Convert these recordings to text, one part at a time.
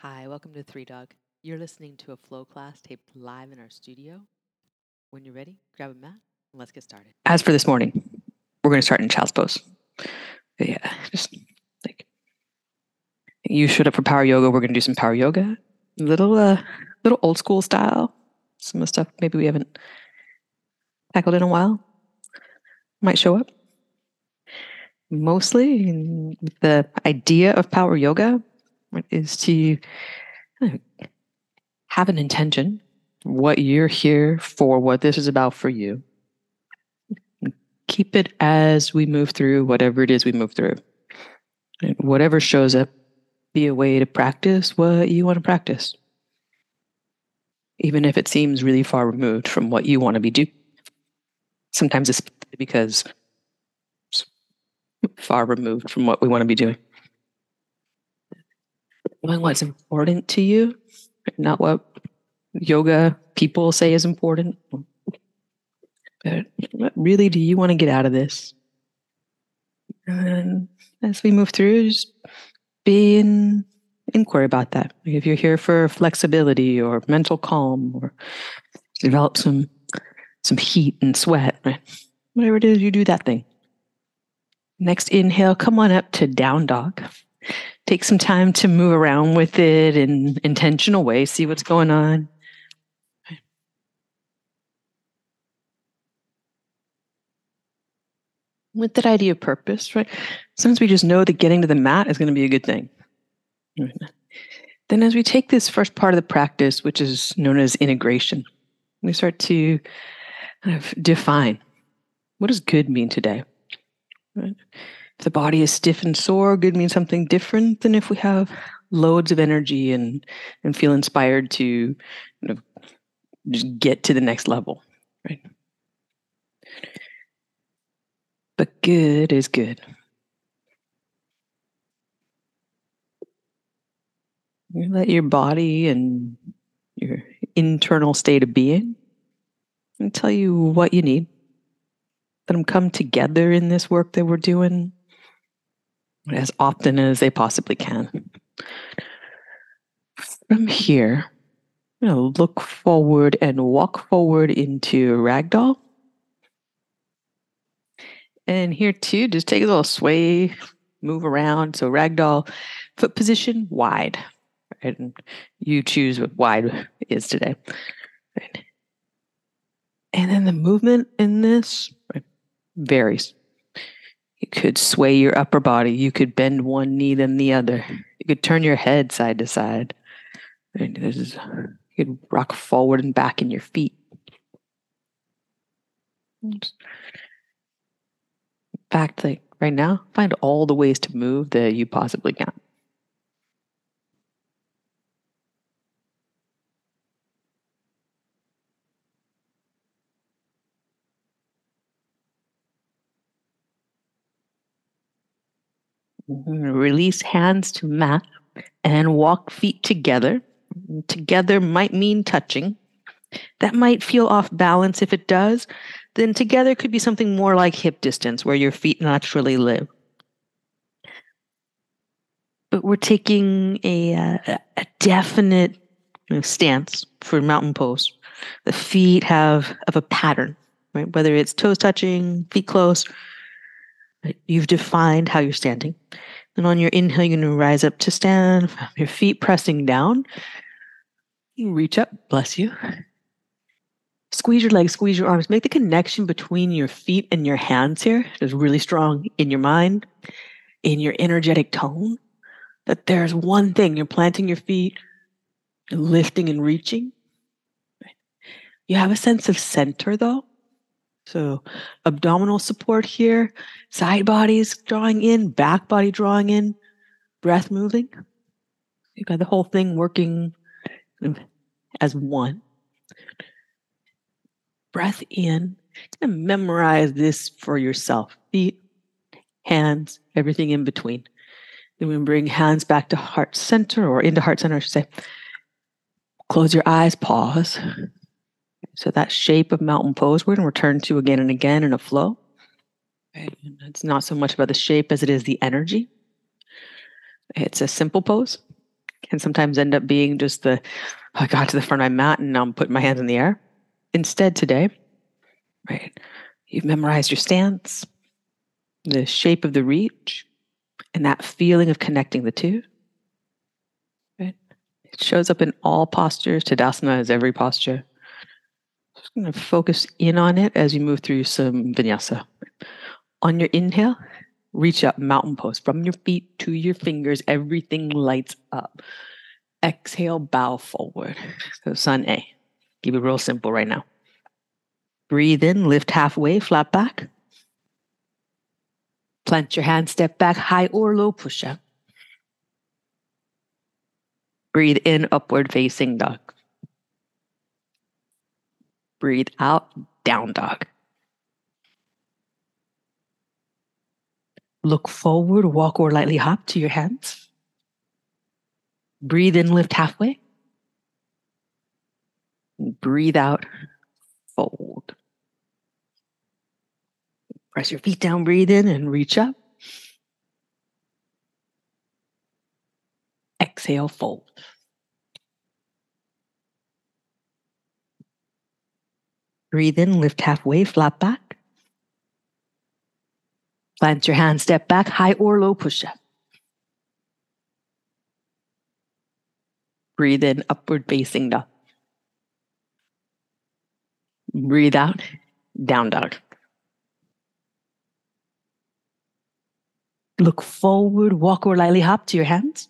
Hi, welcome to Three Dog. You're listening to a flow class taped live in our studio. When you're ready, grab a mat and let's get started. As for this morning, we're going to start in child's pose. Yeah, just like you showed up for power yoga. We're going to do some power yoga, A little, uh, little old school style. Some of the stuff maybe we haven't tackled in a while might show up. Mostly, the idea of power yoga is to have an intention, what you're here for, what this is about for you. Keep it as we move through whatever it is we move through. And whatever shows up, be a way to practice what you want to practice. Even if it seems really far removed from what you want to be doing. Sometimes it's because it's far removed from what we want to be doing knowing what's important to you, not what yoga people say is important. But what really do you want to get out of this? And as we move through, just be in inquiry about that. If you're here for flexibility or mental calm or develop some some heat and sweat, right? Whatever it is, you do that thing. Next inhale, come on up to down dog take some time to move around with it in intentional way, see what's going on. With that idea of purpose, right? Sometimes we just know that getting to the mat is going to be a good thing. Then, as we take this first part of the practice, which is known as integration, we start to kind of define what does good mean today? Right? If the body is stiff and sore, good means something different than if we have loads of energy and and feel inspired to just get to the next level, right? But good is good. You let your body and your internal state of being and tell you what you need. Let them come together in this work that we're doing as often as they possibly can. From here, you know, look forward and walk forward into ragdoll. And here too, just take a little sway, move around. So ragdoll, foot position wide. Right? And you choose what wide is today. Right? And then the movement in this right, varies. You could sway your upper body. You could bend one knee then the other. You could turn your head side to side. Is, you could rock forward and back in your feet. In fact, like right now, find all the ways to move that you possibly can. Release hands to mat and walk feet together. Together might mean touching. That might feel off balance. If it does, then together could be something more like hip distance where your feet naturally live. But we're taking a, a, a definite stance for mountain pose. The feet have of a pattern, right? Whether it's toes touching, feet close, You've defined how you're standing. And on your inhale, you're going to rise up to stand, your feet pressing down. You reach up, bless you. Squeeze your legs, squeeze your arms. Make the connection between your feet and your hands here. It's really strong in your mind, in your energetic tone. That there's one thing you're planting your feet, lifting and reaching. You have a sense of center though. So abdominal support here, side bodies drawing in, back body drawing in, breath moving. You got the whole thing working as one. Breath in. And memorize this for yourself. Feet, hands, everything in between. Then we bring hands back to heart center or into heart center, I should say. Close your eyes, pause. So that shape of mountain pose, we're going to return to again and again in a flow. Right? It's not so much about the shape as it is the energy. It's a simple pose. can sometimes end up being just the, oh, I got to the front of my mat and I'm putting my hands in the air. Instead, today, right, you've memorized your stance, the shape of the reach, and that feeling of connecting the two. Right? It shows up in all postures. Tadasana is every posture. To focus in on it as you move through some vinyasa. On your inhale, reach up mountain pose from your feet to your fingers. Everything lights up. Exhale, bow forward. So, sun A. Keep it real simple right now. Breathe in, lift halfway, flat back. Plant your hand, step back, high or low push up. Breathe in, upward facing dog. Breathe out, down dog. Look forward, walk or lightly hop to your hands. Breathe in, lift halfway. Breathe out, fold. Press your feet down, breathe in, and reach up. Exhale, fold. Breathe in, lift halfway, flat back. Plant your hand, step back, high or low push up. Breathe in, upward facing dog. Breathe out, down dog. Look forward, walk or lightly hop to your hands.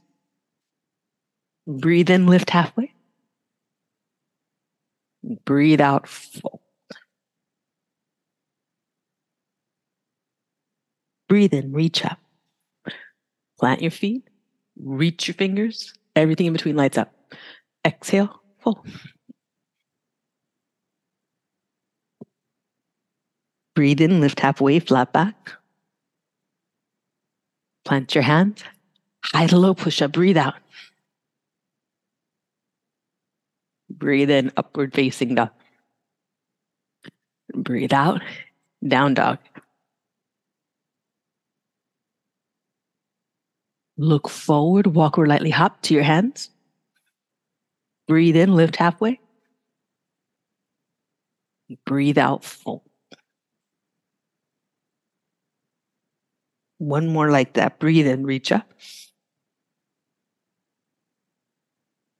Breathe in, lift halfway. Breathe out, fold. Breathe in, reach up. Plant your feet, reach your fingers, everything in between lights up. Exhale, fold. Breathe in, lift halfway, flat back. Plant your hands, high to low push up, breathe out. Breathe in, upward facing dog. Breathe out, down dog. Look forward, walk or lightly hop to your hands. Breathe in, lift halfway. Breathe out, fold. One more like that. Breathe in, reach up.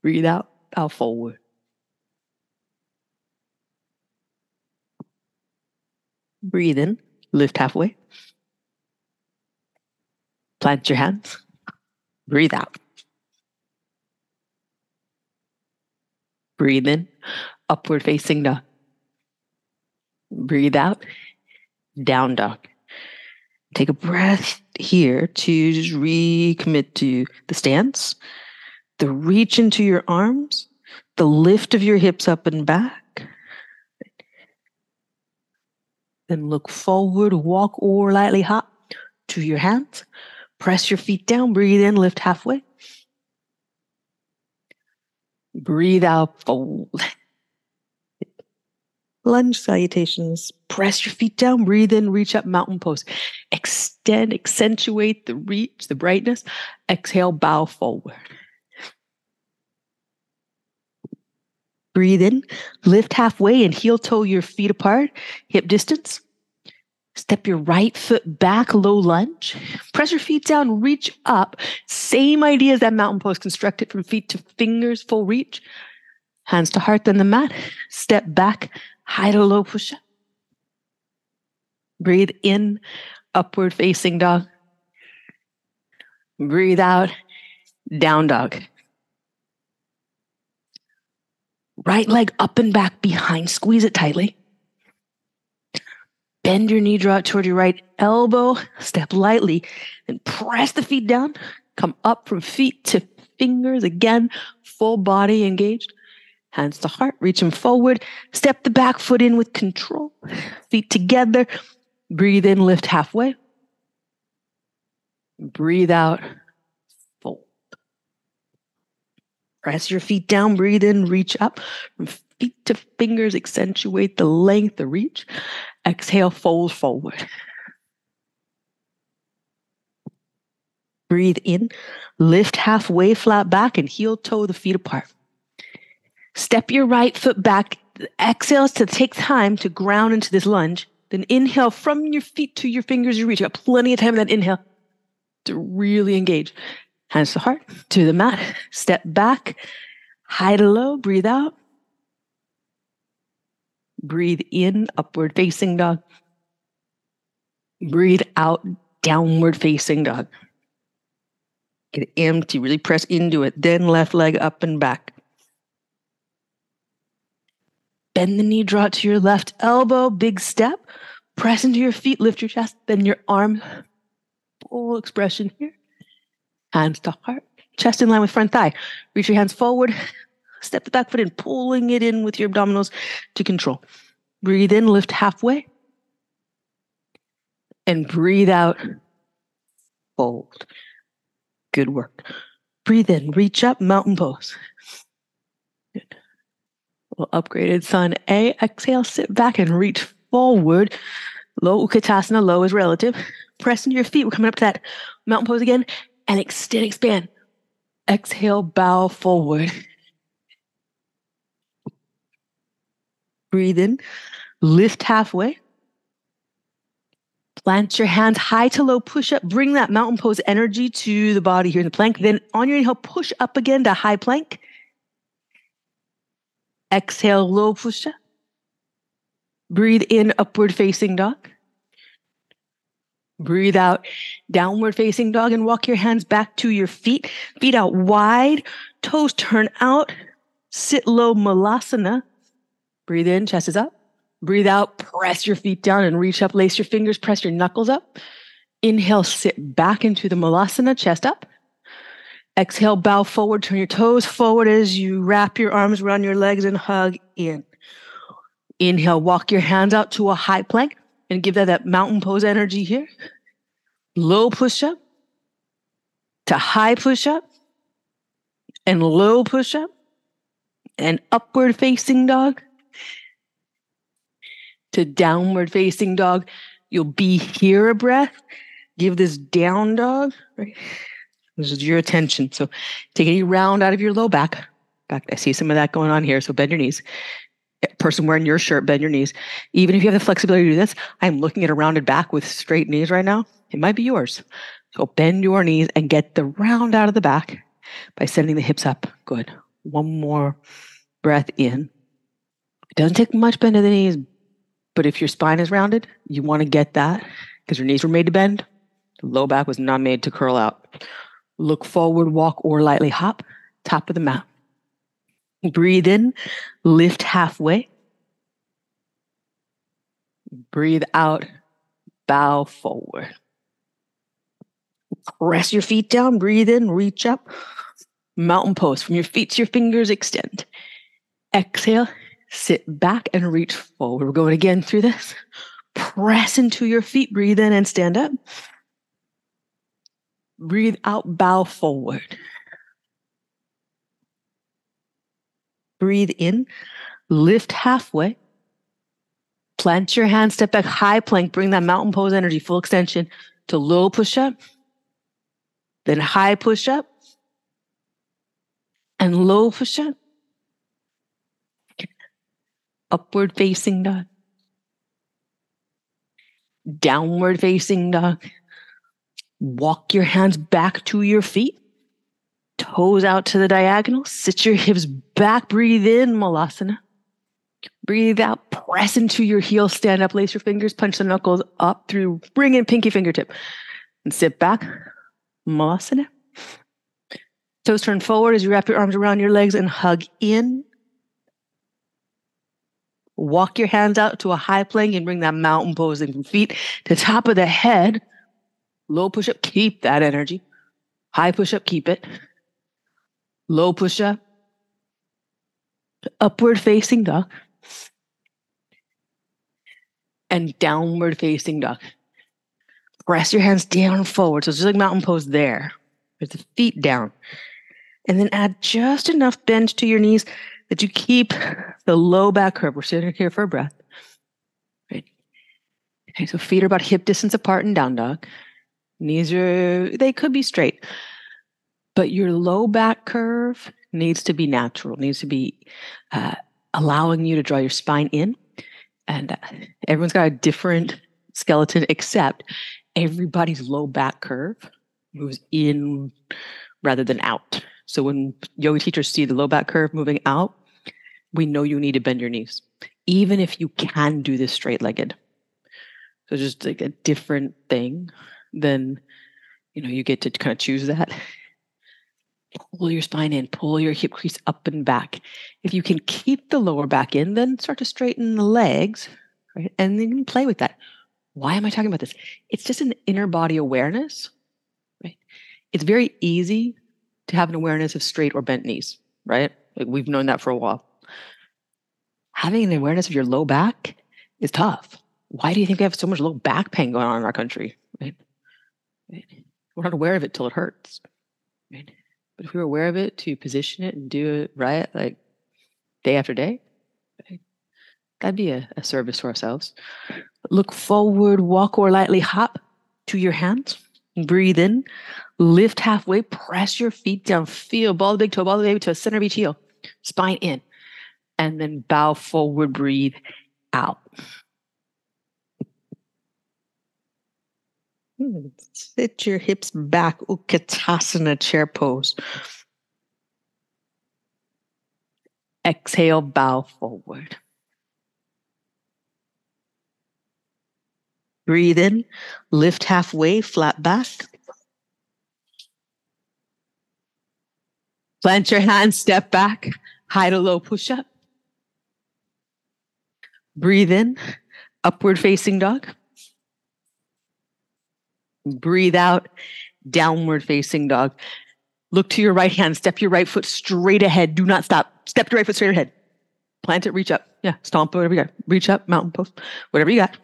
Breathe out, out forward. Breathe in, lift halfway. Plant your hands. Breathe out. Breathe in, upward facing dog. Breathe out, down dog. Take a breath here to just recommit to the stance, the reach into your arms, the lift of your hips up and back. Then look forward, walk or lightly hop to your hands. Press your feet down, breathe in, lift halfway. Breathe out, fold. Lunge salutations. Press your feet down, breathe in, reach up, mountain pose. Extend, accentuate the reach, the brightness. Exhale, bow forward. Breathe in, lift halfway and heel toe your feet apart, hip distance. Step your right foot back, low lunge. Press your feet down, reach up. Same idea as that mountain pose. Construct it from feet to fingers, full reach. Hands to heart, then the mat. Step back, high to low push up. Breathe in, upward facing dog. Breathe out, down dog. Right leg up and back behind, squeeze it tightly. Bend your knee, draw it toward your right elbow, step lightly, and press the feet down. Come up from feet to fingers again, full body engaged. Hands to heart, reach them forward. Step the back foot in with control. Feet together. Breathe in, lift halfway. Breathe out, fold. Press your feet down, breathe in, reach up. Feet to fingers, accentuate the length, the reach. Exhale, fold forward. Breathe in, lift halfway flat back and heel toe the feet apart. Step your right foot back. Exhale to take time to ground into this lunge. Then inhale from your feet to your fingers you reach. You got plenty of time in that inhale to really engage. Hands to heart, to the mat. Step back, high to low, breathe out. Breathe in, upward facing dog. Breathe out, downward facing dog. Get empty, really press into it. Then left leg up and back. Bend the knee, draw to your left elbow, big step. Press into your feet, lift your chest, bend your arm. Full expression here. Hands to heart, chest in line with front thigh. Reach your hands forward, step the back foot in, pulling it in with your abdominals to control. Breathe in, lift halfway. And breathe out, fold. Good work. Breathe in, reach up, mountain pose. Good. Well, upgraded sun A. Exhale, sit back and reach forward. Low Utkatasana, low is relative. Press into your feet. We're coming up to that mountain pose again and extend, expand. Exhale, bow forward. Breathe in, lift halfway. Plant your hands high to low, push up, bring that mountain pose energy to the body here in the plank. Then on your inhale, push up again to high plank. Exhale, low push up. Breathe in, upward facing dog. Breathe out, downward facing dog, and walk your hands back to your feet. Feet out wide, toes turn out. Sit low, malasana. Breathe in, chest is up. Breathe out, press your feet down and reach up, lace your fingers, press your knuckles up. Inhale, sit back into the Malasana, chest up. Exhale, bow forward, turn your toes forward as you wrap your arms around your legs and hug in. Inhale, walk your hands out to a high plank and give that that mountain pose energy here. Low push up to high push up and low push up and upward facing dog to downward facing dog. You'll be here a breath. Give this down dog, right? This is your attention. So take any round out of your low back. In fact, I see some of that going on here. So bend your knees. Person wearing your shirt, bend your knees. Even if you have the flexibility to do this, I'm looking at a rounded back with straight knees right now. It might be yours. So bend your knees and get the round out of the back by sending the hips up. Good. One more breath in. It doesn't take much bend of the knees, but if your spine is rounded, you want to get that because your knees were made to bend. The low back was not made to curl out. Look forward, walk, or lightly hop, top of the mat. Breathe in, lift halfway. Breathe out, bow forward. Press your feet down, breathe in, reach up. Mountain pose from your feet to your fingers, extend. Exhale, Sit back and reach forward. We're going again through this. Press into your feet, breathe in and stand up. Breathe out, bow forward. Breathe in, lift halfway. Plant your hands, step back, high plank, bring that mountain pose energy, full extension to low push up, then high push up, and low push up upward facing dog, downward facing dog. Walk your hands back to your feet, toes out to the diagonal. Sit your hips back. Breathe in, Malasana. Breathe out, press into your heels, stand up, lace your fingers, punch the knuckles up through, bring in pinky fingertip, and sit back, Malasana. Toes turn forward as you wrap your arms around your legs and hug in Walk your hands out to a high plank and bring that mountain pose in from feet to top of the head. Low push up, keep that energy. High push up, keep it. Low push up. Upward facing dog. And downward facing dog. Press your hands down forward. So it's just like mountain pose there. With the feet down. And then add just enough bend to your knees that you keep the low back curve. We're sitting here for a breath. Right. Okay, so feet are about hip distance apart in down dog. Knees are, they could be straight, but your low back curve needs to be natural, needs to be uh, allowing you to draw your spine in. And uh, everyone's got a different skeleton, except everybody's low back curve moves in rather than out. So when yoga teachers see the low back curve moving out, we know you need to bend your knees, even if you can do this straight legged. So just like a different thing than, you know, you get to kind of choose that. Pull your spine in, pull your hip crease up and back. If you can keep the lower back in, then start to straighten the legs, right? And then play with that. Why am I talking about this? It's just an inner body awareness, right? It's very easy to have an awareness of straight or bent knees, right? Like we've known that for a while. Having an awareness of your low back is tough. Why do you think we have so much low back pain going on in our country? Right? right? We're not aware of it till it hurts. Right? But if we were aware of it to position it and do it right, like day after day, right? that'd be a, a service to ourselves. Look forward, walk or lightly hop to your hands. Breathe in, lift halfway, press your feet down, feel ball the big toe, ball the baby to a center of each heel, spine in, and then bow forward, breathe out. Sit your hips back, Utkatasana chair pose. Exhale, bow forward. Breathe in, lift halfway, flat back. Plant your hands, step back, high to low push up. Breathe in, upward facing dog. Breathe out, downward facing dog. Look to your right hand, step your right foot straight ahead. Do not stop. Step your right foot straight ahead. Plant it, reach up. Yeah, stomp, whatever you got. Reach up, mountain pose, whatever you got.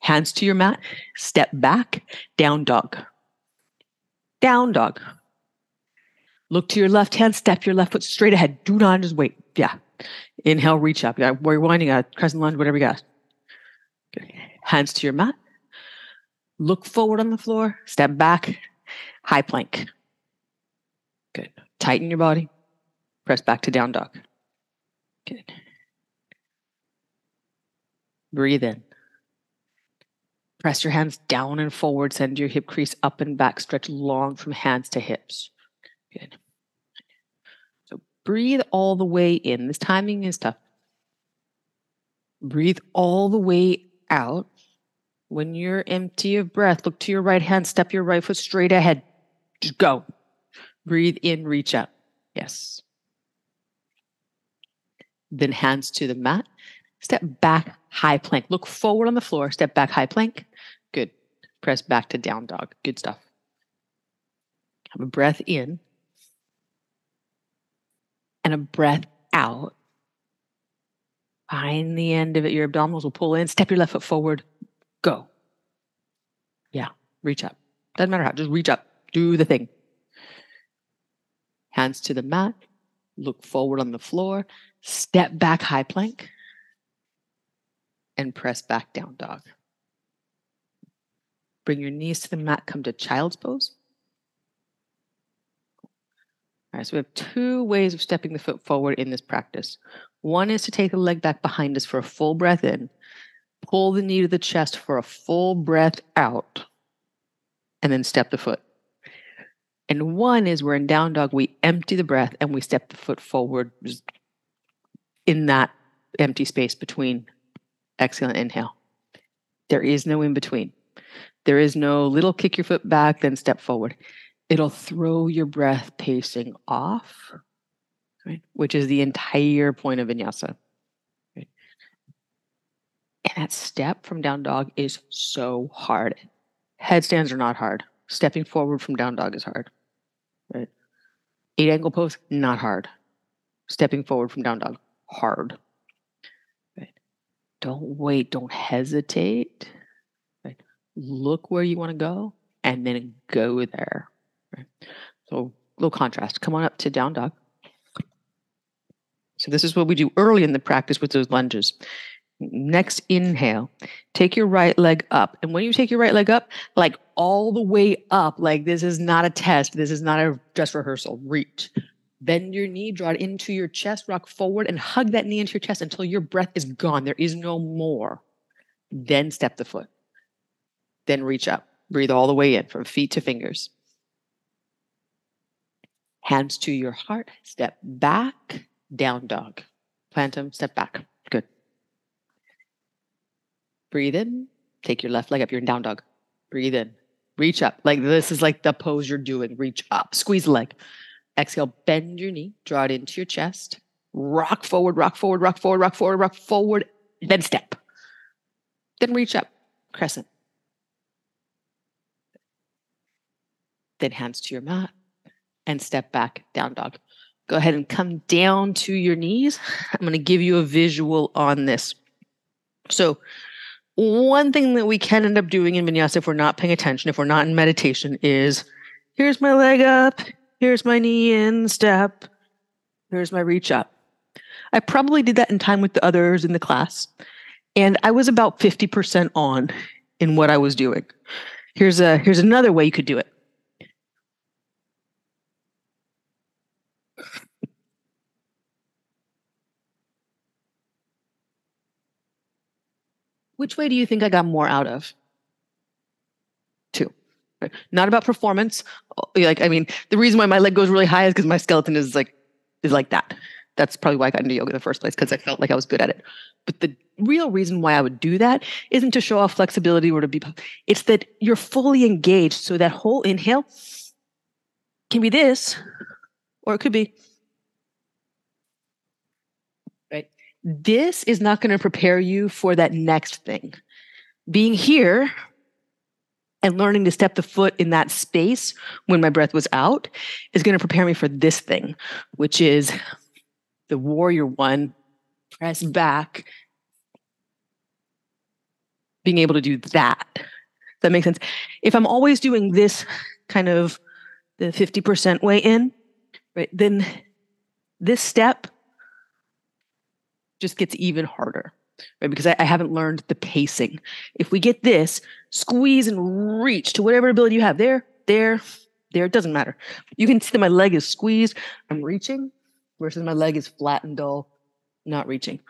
Hands to your mat, step back, down dog. Down dog. Look to your left hand, step your left foot straight ahead. Do not just wait. Yeah. Inhale, reach up. Yeah, we're winding a crescent lunge, whatever you got. Hands to your mat. Look forward on the floor, step back, high plank. Good. Tighten your body. Press back to down dog. Good. Breathe in. Press your hands down and forward. Send your hip crease up and back. Stretch long from hands to hips. Good. So breathe all the way in. This timing is tough. Breathe all the way out. When you're empty of breath, look to your right hand, step your right foot straight ahead. Just go. Breathe in, reach up. Yes. Then hands to the mat. Step back, high plank. Look forward on the floor. Step back, high plank. Good. Press back to down dog. Good stuff. Have a breath in and a breath out. Find the end of it. Your abdominals will pull in. Step your left foot forward. Go. Yeah. Reach up. Doesn't matter how. Just reach up. Do the thing. Hands to the mat. Look forward on the floor. Step back, high plank. And press back down dog. Bring your knees to the mat, come to child's pose. All right, so we have two ways of stepping the foot forward in this practice. One is to take the leg back behind us for a full breath in, pull the knee to the chest for a full breath out, and then step the foot. And one is we're in down dog, we empty the breath and we step the foot forward in that empty space between exhale and inhale. There is no in between. There is no little kick your foot back, then step forward. It'll throw your breath pacing off, right? Which is the entire point of vinyasa. Right? And that step from down dog is so hard. Headstands are not hard. Stepping forward from down dog is hard. Right? Eight angle pose, not hard. Stepping forward from down dog, hard. Right? Don't wait, don't hesitate look where you want to go and then go there. Right? So, little contrast. Come on up to down dog. So, this is what we do early in the practice with those lunges. Next inhale, take your right leg up. And when you take your right leg up, like all the way up, like this is not a test, this is not a dress rehearsal. Reach. Bend your knee, draw it into your chest, rock forward, and hug that knee into your chest until your breath is gone. There is no more. Then step the foot. Then reach up. Breathe all the way in from feet to fingers. Hands to your heart. Step back, down dog. Plant them, step back. Good. Breathe in. Take your left leg up. You're in down dog. Breathe in. Reach up. Like this is like the pose you're doing. Reach up. Squeeze the leg. Exhale. Bend your knee. Draw it into your chest. Rock forward, rock forward, rock forward, rock forward, rock forward. Then step. Then reach up. Crescent. Then hands to your mat and step back, down dog. Go ahead and come down to your knees. I'm going to give you a visual on this. So, one thing that we can end up doing in vinyasa if we're not paying attention, if we're not in meditation, is here's my leg up, here's my knee in, step, here's my reach up. I probably did that in time with the others in the class, and I was about 50% on in what I was doing. Here's a here's another way you could do it. Which way do you think I got more out of? Two. Right? Not about performance. Uh, like, I mean, the reason why my leg goes really high is because my skeleton is like is like that. That's probably why I got into yoga in the first place, because I felt like I was good at it. But the real reason why I would do that isn't to show off flexibility or to be it's that you're fully engaged. So that whole inhale can be this, or it could be this is not going to prepare you for that next thing. Being here and learning to step the foot in that space when my breath was out is going to prepare me for this thing, which is the warrior one, press back, being able to do that. Does that make sense? If I'm always doing this kind of the 50% way in, right, then this step just gets even harder, right? Because I, I, haven't learned the pacing. If we get this, squeeze and reach to whatever ability you have there, there, there, it doesn't matter. You can see that my leg is squeezed, I'm reaching, versus my leg is flat and dull, not reaching.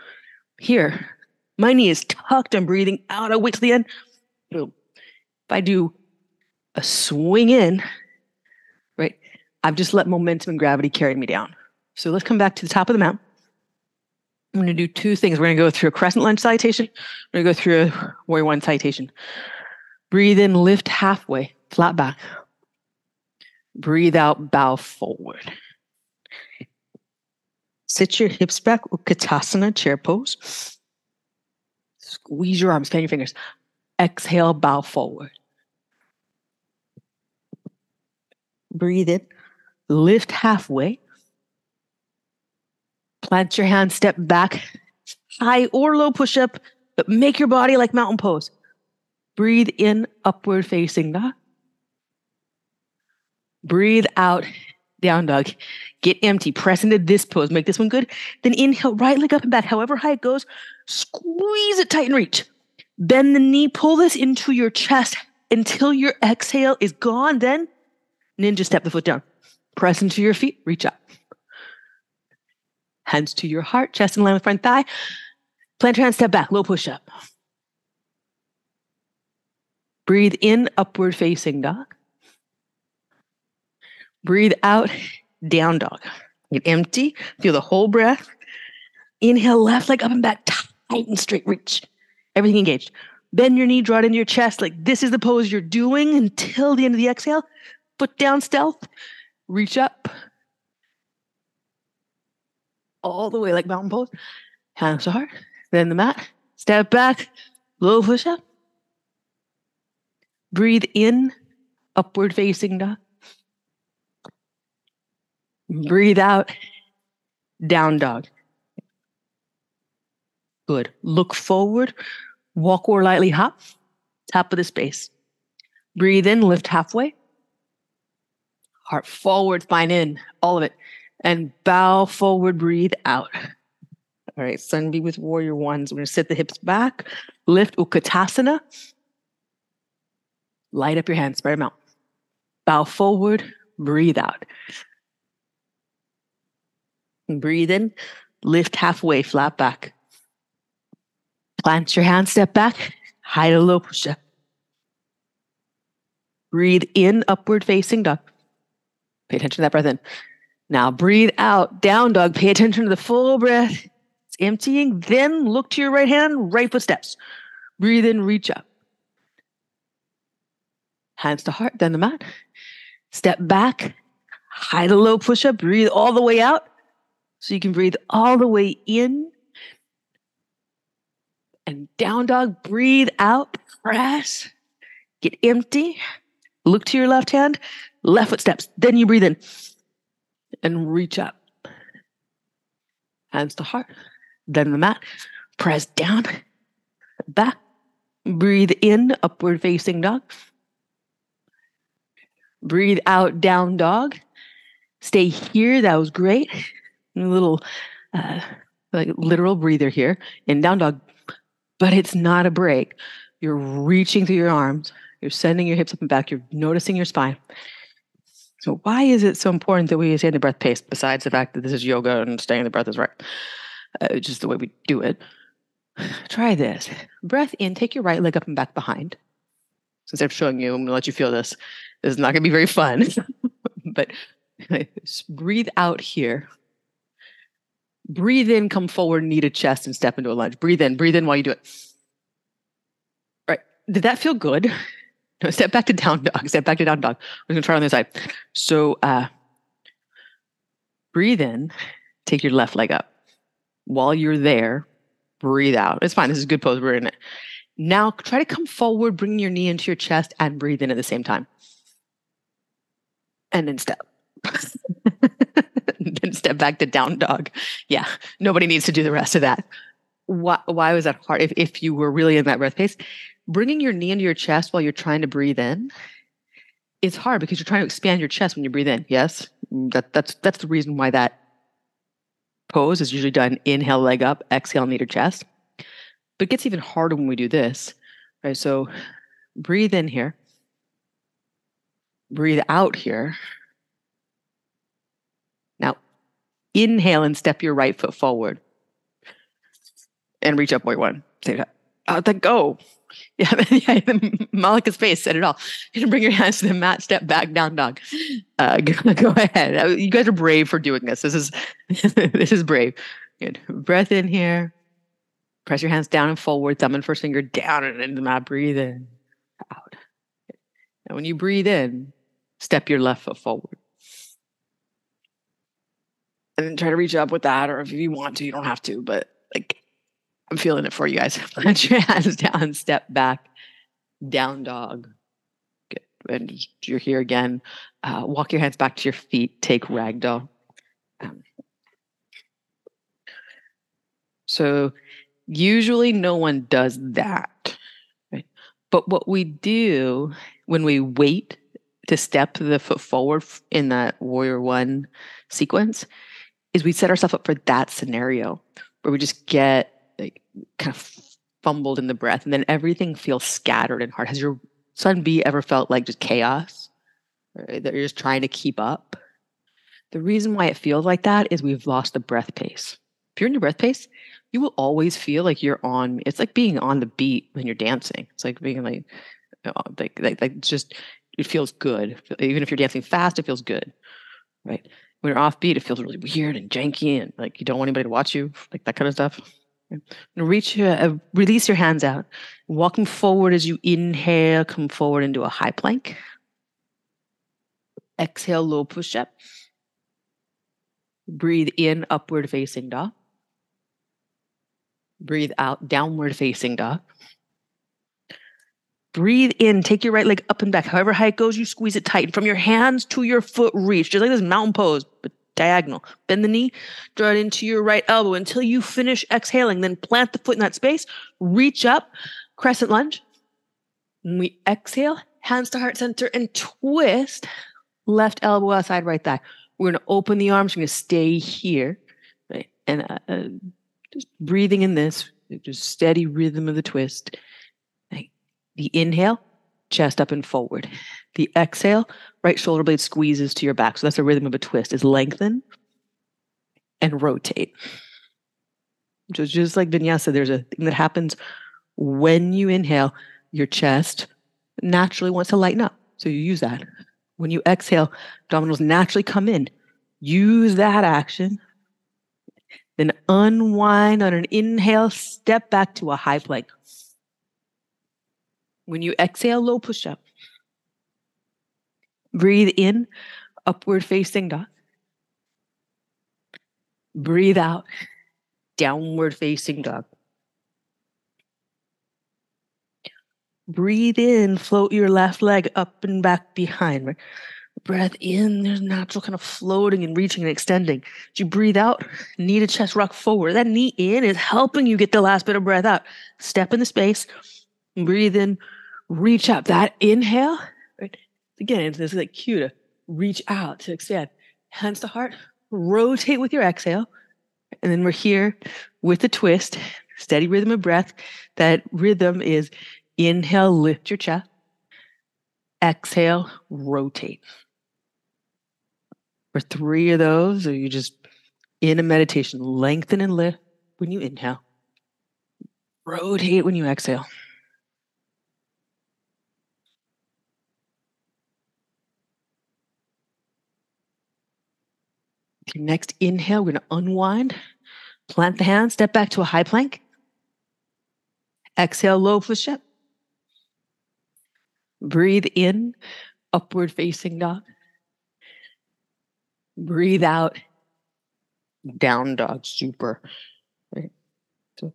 Here, my knee is tucked, I'm breathing out, I wait till the end. Boom. If I do a swing in, right, I've just let momentum and gravity carry me down. So let's come back to the top of the mount. I'm going to do two things. We're going to go through a crescent lunge salutation. We're going to go through a warrior one salutation. Breathe in, lift halfway, flat back. Breathe out, bow forward. Sit your hips back, Utkatasana, chair pose. Squeeze your arms, fan your fingers. Exhale, bow forward. Breathe in, lift halfway. Plant your hand, step back, high or low push up, but make your body like mountain pose. Breathe in, upward facing dog. Breathe out, down dog. Get empty. Press into this pose. Make this one good. Then inhale, right leg up and back. However high it goes, squeeze it tight and reach. Bend the knee, pull this into your chest until your exhale is gone. Then ninja step the foot down. Press into your feet, reach up. Hands to your heart, chest in line with front thigh. Plant your hand, step back, low push up. Breathe in, upward facing dog. Breathe out, down dog. Get empty, feel the whole breath. Inhale, left leg up and back, tight and straight, reach. Everything engaged. Bend your knee, draw it into your chest. Like this is the pose you're doing until the end of the exhale. Foot down, stealth. Reach up, all the way like mountain pose. Hands to heart. Then the mat. Step back. Low push up. Breathe in. Upward facing dog. Breathe out. Down dog. Good. Look forward. Walk or lightly hop. Top of the space. Breathe in. Lift halfway. Heart forward. Spine in. All of it and bow forward, breathe out. All right, Sun B with Warrior Ones. We're to sit the hips back, lift Utkatasana. Light up your hands, spread them out. Bow forward, breathe out. Breathe in, lift halfway, flat back. Plant your hands, step back, high to low push up. Breathe in, upward facing dog. Pay attention to that breath in. Now breathe out, down dog. Pay attention to the full breath. It's emptying. Then look to your right hand, right foot steps. Breathe in, reach up. Hands to heart, then the mat. Step back, high to low push up. Breathe all the way out. So you can breathe all the way in and down dog. Breathe out, press, get empty. Look to your left hand, left foot steps. Then you breathe in and reach up. Hands to heart. Then the mat. Press down, back. Breathe in, upward facing dog. Breathe out, down dog. Stay here. That was great. A little uh, like literal breather here in down dog, but it's not a break. You're reaching through your arms. You're sending your hips up and back. You're noticing your spine. So why is it so important that we stay in the breath pace? Besides the fact that this is yoga and staying in the breath is right, uh, just the way we do it. Try this. Breath in. Take your right leg up and back behind. Since I'm showing you, I'm gonna let you feel this. This is not gonna be very fun, but breathe out here. Breathe in, come forward, knee to chest, and step into a lunge. Breathe in, breathe in while you do it. Right. Did that feel good? No, step back to down dog. Step back to down dog. We're gonna try on the side. So uh breathe in, take your left leg up. While you're there, breathe out. It's fine. This is a good pose. We're in it. Now try to come forward, bring your knee into your chest and breathe in at the same time. And then step. then step back to down dog. Yeah, nobody needs to do the rest of that. Why, why was that hard? If, if you were really in that breath pace, bringing your knee into your chest while you're trying to breathe in is hard because you're trying to expand your chest when you breathe in. Yes, mm, that, that's that's the reason why that pose is usually done inhale leg up, exhale knee to chest. But it gets even harder when we do this. Right? So breathe in here. Breathe out here. Now inhale and step your right foot forward. And reach up way one. Say that. How'd that go? Yeah, yeah the Malika's face said it all. You can bring your hands to the mat, step back, down dog. Uh, go, go, ahead. Uh, you guys are brave for doing this. This is this is brave. Good. Breath in here. Press your hands down and forward, thumb and first finger down and into the mat. Breathe in, out. And when you breathe in, step your left foot forward. And then try to reach up with that, or if you want to, you don't have to, but like I'm feeling it for you guys. Put your hands down, step back, down dog. Good. And you're here again. Uh, walk your hands back to your feet. Take ragdoll. Um, so usually no one does that. Right? But what we do when we wait to step the foot forward in that warrior one sequence is we set ourselves up for that scenario where we just get like kind of fumbled in the breath and then everything feels scattered and hard. Has your Sun B ever felt like just chaos? Right? that you're just trying to keep up? The reason why it feels like that is we've lost the breath pace. If you're in your breath pace you will always feel like you're on it's like being on the beat when you're dancing. It's like being like uh, like, like, like just it feels good. Even if you're dancing fast it feels good right? When you're off beat it feels really weird and janky and like you don't want anybody to watch you like that kind of stuff Reach uh, release your hands out. Walking forward as you inhale, come forward into a high plank. Exhale, low push up. Breathe in, upward facing dog. Breathe out, downward facing dog. Breathe in, take your right leg up and back. However high it goes, you squeeze it tight. From your hands to your foot reach, just like this mountain pose, but diagonal. Bend the knee, draw it into your right elbow until you finish exhaling. Then plant the foot in that space, reach up, crescent lunge. When we exhale, hands to heart center and twist. Left elbow outside right thigh. We're going to open the arms. We're going to stay here, right? And uh, uh, Just breathing in this, just steady rhythm of the twist. The inhale, chest up and forward. The exhale, right shoulder blade squeezes to your back. So that's the rhythm of a twist is lengthen and rotate. So just like vinyasa, there's a thing that happens when you inhale, your chest naturally wants to lighten up. So you use that. When you exhale, abdominals naturally come in. Use that action. Then unwind on an inhale, step back to a high plank. When you exhale, low push up. Breathe in, upward facing dog. Breathe out, downward facing dog. Breathe in, float your left leg up and back behind. Breath in, there's natural kind of floating and reaching and extending. As you breathe out, knee to chest rock forward. That knee in is helping you get the last bit of breath out. Step in the space, breathe in, reach up. That inhale, right? Again, this is like cue to reach out to extend. Hands to heart, rotate with your exhale. And then we're here with the twist, steady rhythm of breath. That rhythm is inhale, lift your chest. Exhale, rotate. For three of those, or you just in a meditation, lengthen and lift when you inhale, rotate when you exhale. Your next inhale, we're going to unwind, plant the hands, step back to a high plank. Exhale, low push up. Breathe in, upward facing dog. Breathe out, down dog, super. Right. So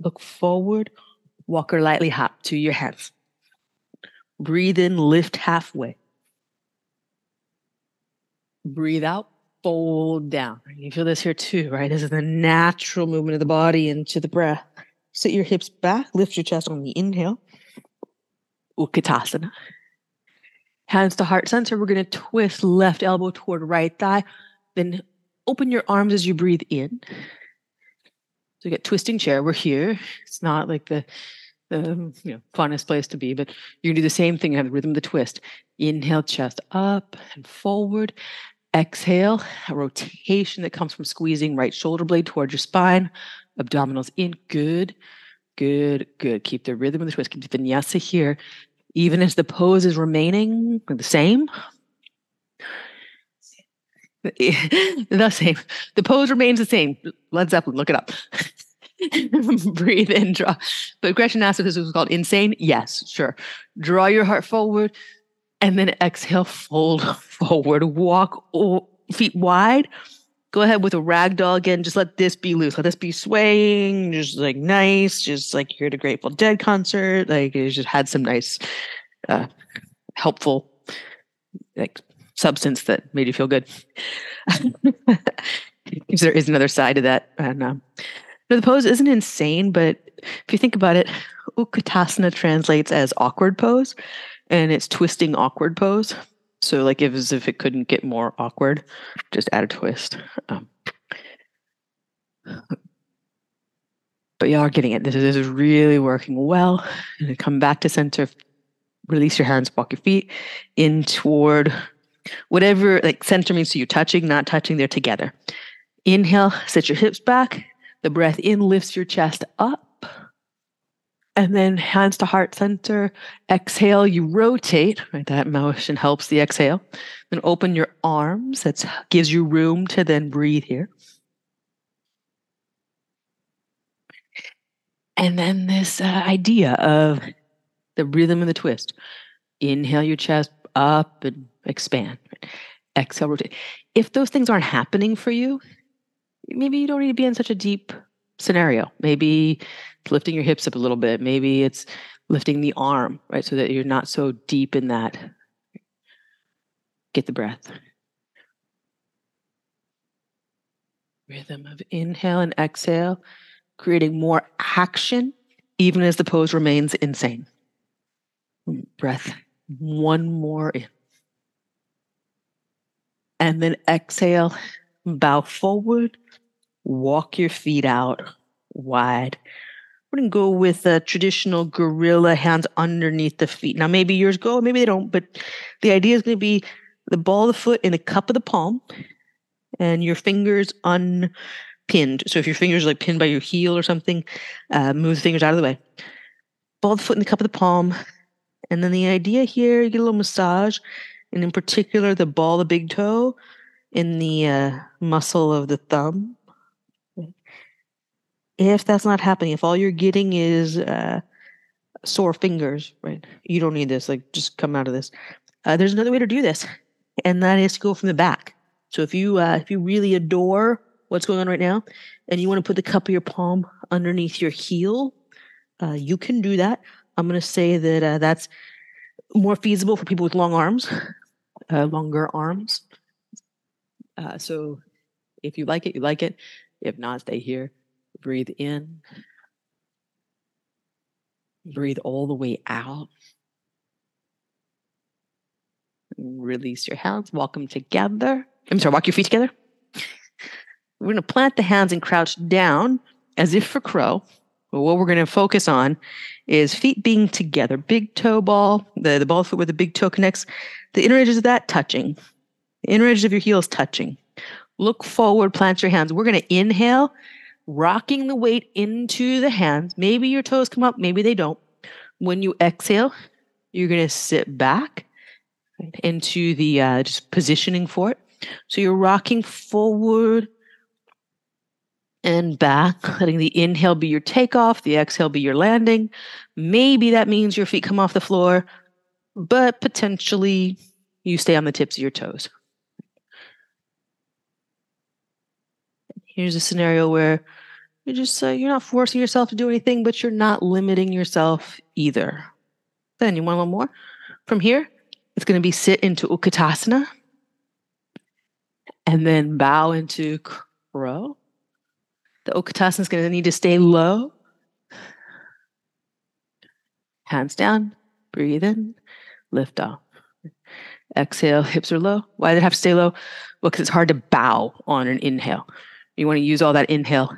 look forward, walk or lightly hop to your hands. Breathe in, lift halfway. Breathe out, fold down. You feel this here too, right? This is the natural movement of the body into the breath. Sit your hips back, lift your chest on the inhale. Utkatasana. Hands to heart center. We're going to twist left elbow toward right thigh. Then open your arms as you breathe in. So you get twisting chair. We're here. It's not like the the you know funnest place to be, but you're gonna do the same thing. You have the rhythm of the twist. Inhale, chest up and forward. Exhale, a rotation that comes from squeezing right shoulder blade towards your spine, abdominals in. Good, good, good. Keep the rhythm of the twist. Keep the vinyasa here, even as the pose is remaining the same. the same. The pose remains the same. Led Zeppelin, look it up. Breathe in, draw. But Gretchen asked if this was called insane. Yes, sure. Draw your heart forward and then exhale, fold forward, walk feet wide. Go ahead with a rag doll again. Just let this be loose. Let this be swaying, just like nice, just like you're at a Grateful Dead concert. Like it just had some nice, uh, helpful, like substance that made you feel good. because there is another side to that, and um, the pose isn't insane, but if you think about it, Utkatasana translates as awkward pose and it's twisting awkward pose. So like if as if it couldn't get more awkward, just add a twist. Um, but y'all are getting it. This is, this is really working well. And come back to center. Release your hands, walk your feet in toward whatever like center means to you, touching, not touching, they're together. Inhale, set your hips back. The breath in lifts your chest up. And then hands to heart center. Exhale, you rotate, right? That motion helps the exhale. Then open your arms. That gives you room to then breathe here. And then this uh, idea of the rhythm and the twist. Inhale your chest up and expand. Exhale, rotate. If those things aren't happening for you, maybe you don't need to be in such a deep scenario. Maybe lifting your hips up a little bit. Maybe it's lifting the arm, right? So that you're not so deep in that. Get the breath. Rhythm of inhale and exhale, creating more action, even as the pose remains insane. Mm, breath, one more in. And then exhale, bow forward, walk your feet out wide. We're going to go with a traditional gorilla hands underneath the feet. Now, maybe yours go, maybe they don't, but the idea is going to be the ball of the foot in the cup of the palm and your fingers unpinned. So if your fingers are like pinned by your heel or something, uh, move the fingers out of the way. Ball of the foot in the cup of the palm. And then the idea here, you get a little massage, and in particular, the ball the big toe in the uh, muscle of the thumb if that's not happening, if all you're getting is uh, sore fingers, right? You don't need this. Like, just come out of this. Uh, there's another way to do this, and that is to go from the back. So if you uh, if you really adore what's going on right now, and you want to put the cup of your palm underneath your heel, uh, you can do that. I'm going to say that uh, that's more feasible for people with long arms, uh, longer arms. Uh, so if you like it, you like it. If not, stay here. Breathe in. Breathe all the way out. Release your hands. Walk them together. I'm sorry, walk your feet together. We're going to plant the hands and crouch down as if for crow. But what we're going to focus on is feet being together. Big toe ball, the, the ball foot where the big toe connects. The inner edges of that touching. The inner edges of your heels touching. Look forward, plant your hands. We're going to inhale rocking the weight into the hands. Maybe your toes come up, maybe they don't. When you exhale, you're going to sit back into the uh, just positioning for it. So you're rocking forward and back, letting the inhale be your takeoff, the exhale be your landing. Maybe that means your feet come off the floor, but potentially you stay on the tips of your toes. Here's a scenario where you just uh, you're not forcing yourself to do anything, but you're not limiting yourself either. Then you want a little more. From here, it's going to be sit into Utkatasana, and then bow into crow. The Utkatasana is going to need to stay low. Hands down, breathe in, lift off. Exhale, hips are low. Why do they have to stay low? Well, because it's hard to bow on an inhale. You want to use all that inhale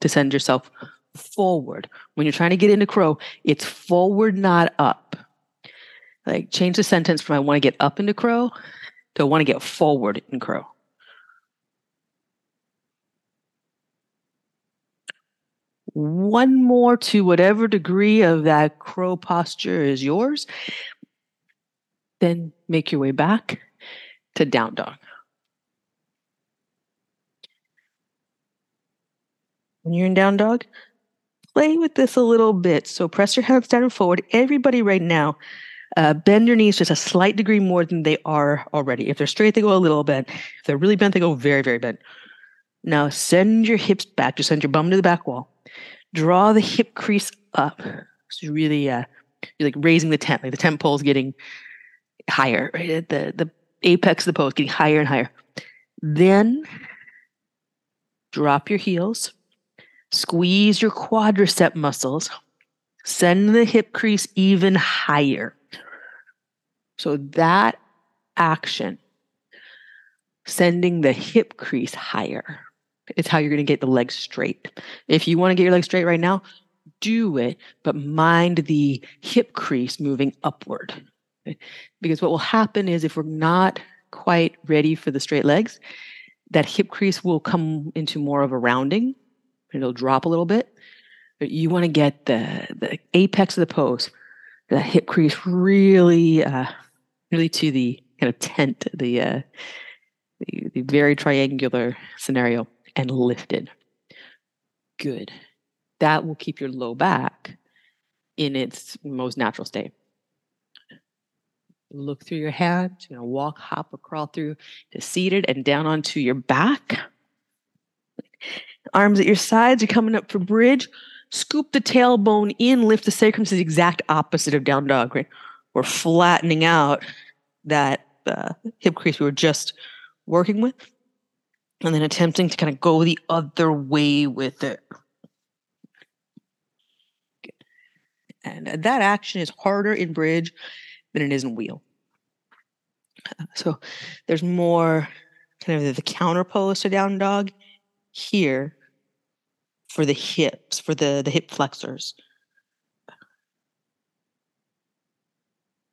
to send yourself forward. When you're trying to get into crow, it's forward, not up. Like change the sentence from I want to get up into crow to I want to get forward in crow. One more to whatever degree of that crow posture is yours. Then make your way back to down dog. When you're in down dog, play with this a little bit. So press your hands down and forward. Everybody right now, uh, bend your knees just a slight degree more than they are already. If they're straight, they go a little bent. If they're really bent, they go very, very bent. Now send your hips back. Just send your bum to the back wall. Draw the hip crease up. So really, uh, you're like raising the tent. Like the tent pole is getting higher. Right? The the apex of the pole is getting higher and higher. Then drop your heels Squeeze your quadricep muscles. Send the hip crease even higher. So that action, sending the hip crease higher, is how you're going to get the legs straight. If you want to get your legs straight right now, do it, but mind the hip crease moving upward. Because what will happen is if we're not quite ready for the straight legs, that hip crease will come into more of a rounding it'll drop a little bit. But you want to get the the apex of the pose, the hip crease really, uh, really to the kind of tent, the, uh, the the very triangular scenario, and lifted. Good. That will keep your low back in its most natural state. Look through your hands. You're gonna walk, hop, or crawl through to seated and down onto your back. Arms at your sides, you're coming up for bridge. Scoop the tailbone in, lift the sacrum to the exact opposite of down dog, right? We're flattening out that uh, hip crease we were just working with, and then attempting to kind of go the other way with it. And that action is harder in bridge than it is in wheel. So there's more kind of the counter pose to down dog here for the hips, for the, the hip flexors.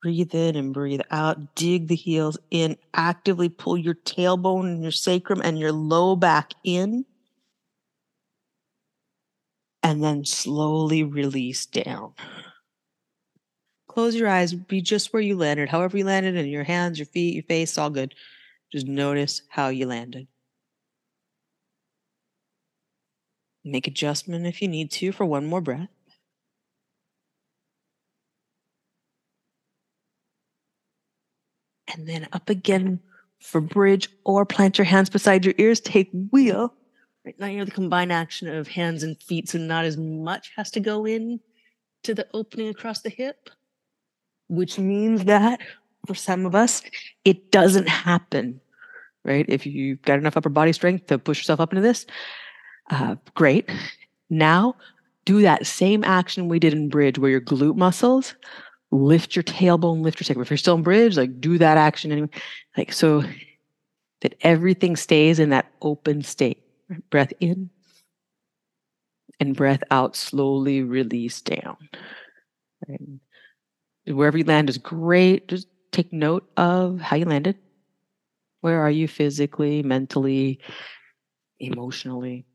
Breathe in and breathe out. Dig the heels in. Actively pull your tailbone and your sacrum and your low back in. And then slowly release down. Close your eyes. Be just where you landed, however you landed, in your hands, your feet, your face, all good. Just notice how you landed. Make adjustment if you need to for one more breath. and then up again for bridge or plant your hands beside your ears, take wheel. Right now you're the combined action of hands and feet, so not as much has to go in to the opening across the hip, which means that for some of us, it doesn't happen, right? If you've got enough upper body strength to push yourself up into this, uh, great. Now do that same action we did in bridge where your glute muscles lift your tailbone, lift your sacrum. If you're still in bridge, like do that action anyway. Like so that everything stays in that open state. Breath in and breath out, slowly release down. Right. Wherever you land is great. Just take note of how you landed. Where are you physically, mentally, emotionally?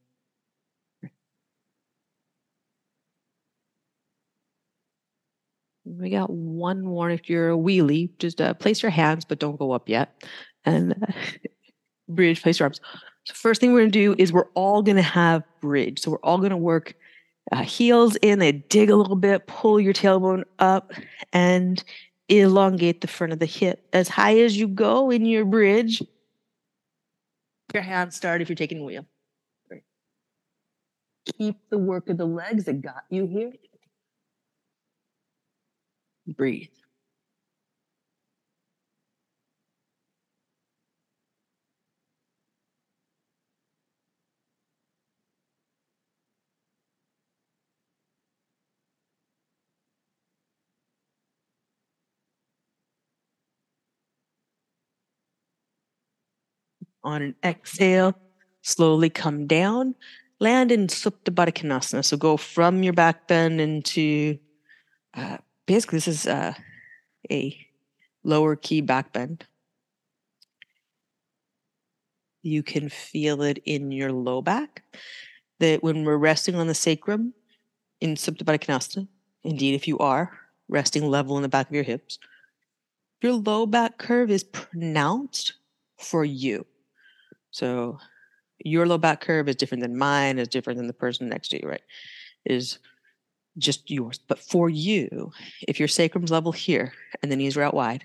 We got one more. If you're a wheelie, just uh, place your hands, but don't go up yet. And uh, bridge, place your arms. So first thing we're going to do is we're all going to have bridge. So we're all going to work uh, heels in, they dig a little bit, pull your tailbone up, and elongate the front of the hip as high as you go in your bridge. Your hands start if you're taking wheel. Keep the work of the legs that got you here. Breathe. On an exhale, slowly come down, land in Supta Baddha Konasana. So go from your back bend into uh, basically this is uh, a lower key back bend. You can feel it in your low back. That when we're resting on the sacrum in Supta Baddha Konasana, indeed, if you are resting level in the back of your hips, your low back curve is pronounced for you. So your low back curve is different than mine, is different than the person next to you, right? Is just yours. But for you, if your sacrum's level here and the knees are out wide,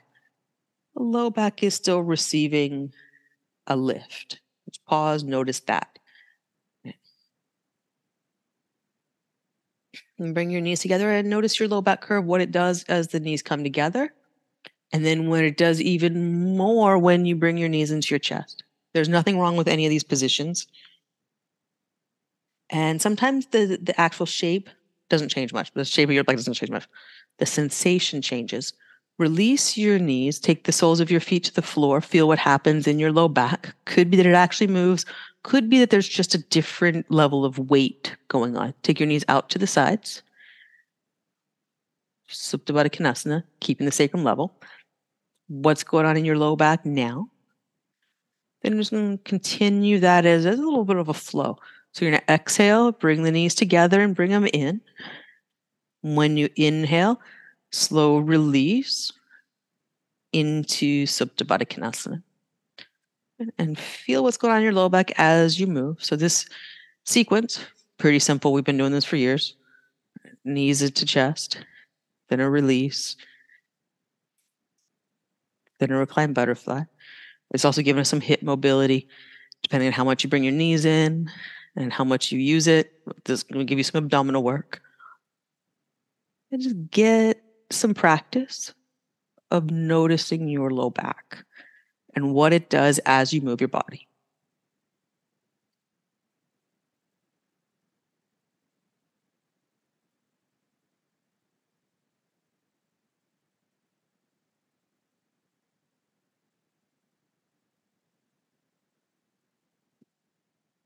the low back is still receiving a lift. Let's pause, notice that. And bring your knees together and notice your low back curve, what it does as the knees come together. And then when it does even more when you bring your knees into your chest. There's nothing wrong with any of these positions. And sometimes the, the actual shape doesn't change much. The shape of your leg doesn't change much. The sensation changes. Release your knees, take the soles of your feet to the floor, feel what happens in your low back. Could be that it actually moves, could be that there's just a different level of weight going on. Take your knees out to the sides. Supta Baddha Konasana, keeping the sacrum level. What's going on in your low back now? Then just continue that as, as a little bit of a flow. So you're going to exhale, bring the knees together and bring them in. When you inhale, slow release into Supta Baddha Konasana. And feel what's going on in your low back as you move. So this sequence, pretty simple. We've been doing this for years. Knees to chest, then a release, then a reclined butterfly. It's also giving us some hip mobility, depending on how much you bring your knees in, and how much you use it. This to give you some abdominal work. And just get some practice of noticing your low back and what it does as you move your body.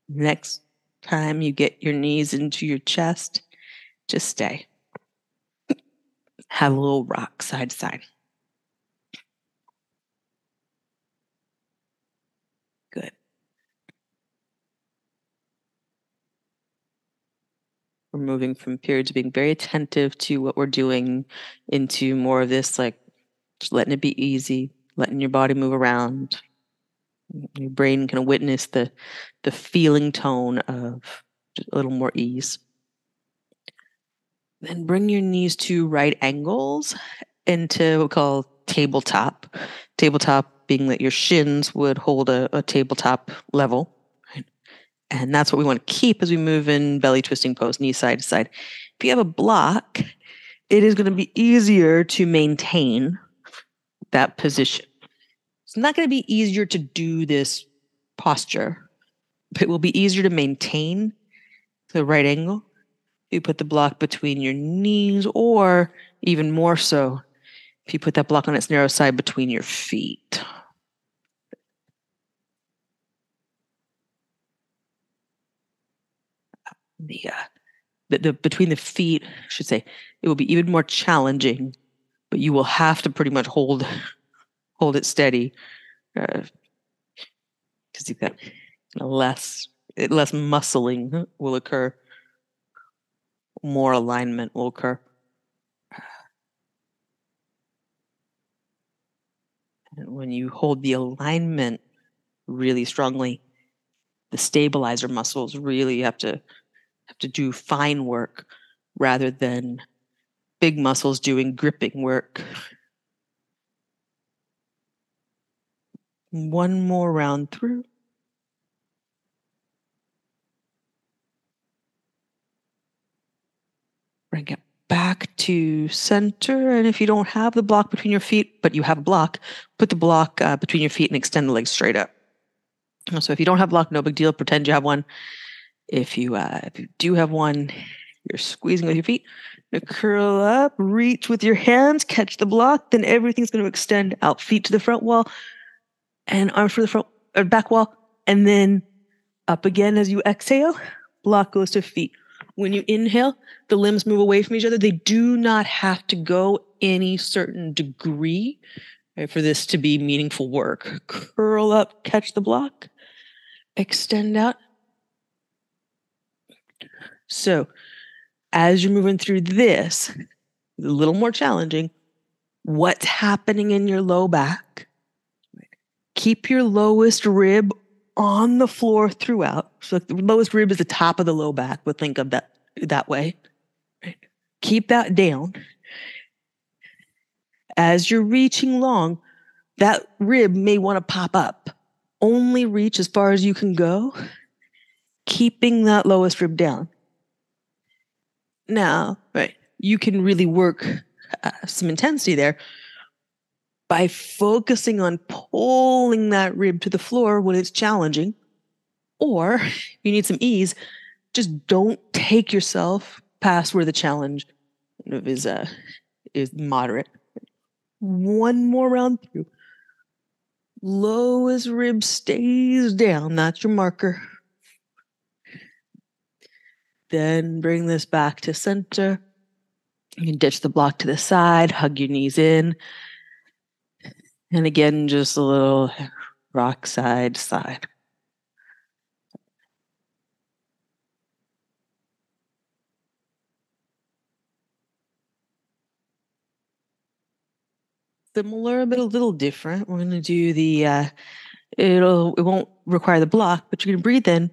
Next time you get your knees into your chest, just stay. Have a little rock side to side. Good. We're moving from periods of being very attentive to what we're doing into more of this, like just letting it be easy, letting your body move around. Your brain can witness the the feeling tone of a little more ease. Then bring your knees to right angles into what we call tabletop. Tabletop being that your shins would hold a, a tabletop level. And that's what we want to keep as we move in belly twisting pose, knee side to side. If you have a block, it is going to be easier to maintain that position. It's not going to be easier to do this posture, but it will be easier to maintain the right angle you put the block between your knees, or even more so, if you put that block on its narrow side between your feet. The, uh, the, the between the feet, I should say, it will be even more challenging, but you will have to pretty much hold hold it steady because uh, you've got less less muscling will occur more alignment will occur. And when you hold the alignment really strongly, the stabilizer muscles really have to have to do fine work rather than big muscles doing gripping work. One more round through. Bring it back to center. And if you don't have the block between your feet, but you have a block, put the block uh, between your feet and extend the legs straight up. So if you don't have a block, no big deal. Pretend you have one. If you uh, if you do have one, you're squeezing with your feet. curl up, reach with your hands, catch the block. Then everything's going to extend out. Feet to the front wall, and arms for the front or back wall, and then up again as you exhale. Block goes to feet. When you inhale, the limbs move away from each other. They do not have to go any certain degree right, for this to be meaningful work. Curl up, catch the block, extend out. So, as you're moving through this, a little more challenging, what's happening in your low back? Keep your lowest rib on the floor throughout. So the lowest rib is the top of the low back, but think of that that way. Keep that down. As you're reaching long, that rib may want to pop up. Only reach as far as you can go, keeping that lowest rib down. Now, right, you can really work uh, some intensity there by focusing on pulling that rib to the floor when it's challenging, or you need some ease, just don't take yourself past where the challenge is uh, is moderate. One more round through. Lowest rib stays down. That's your marker. Then bring this back to center. You can ditch the block to the side, hug your knees in. And again, just a little rock side side. Similar, but a little different. We're going to do the, uh, it'll, it won't require the block, but you're going to breathe in.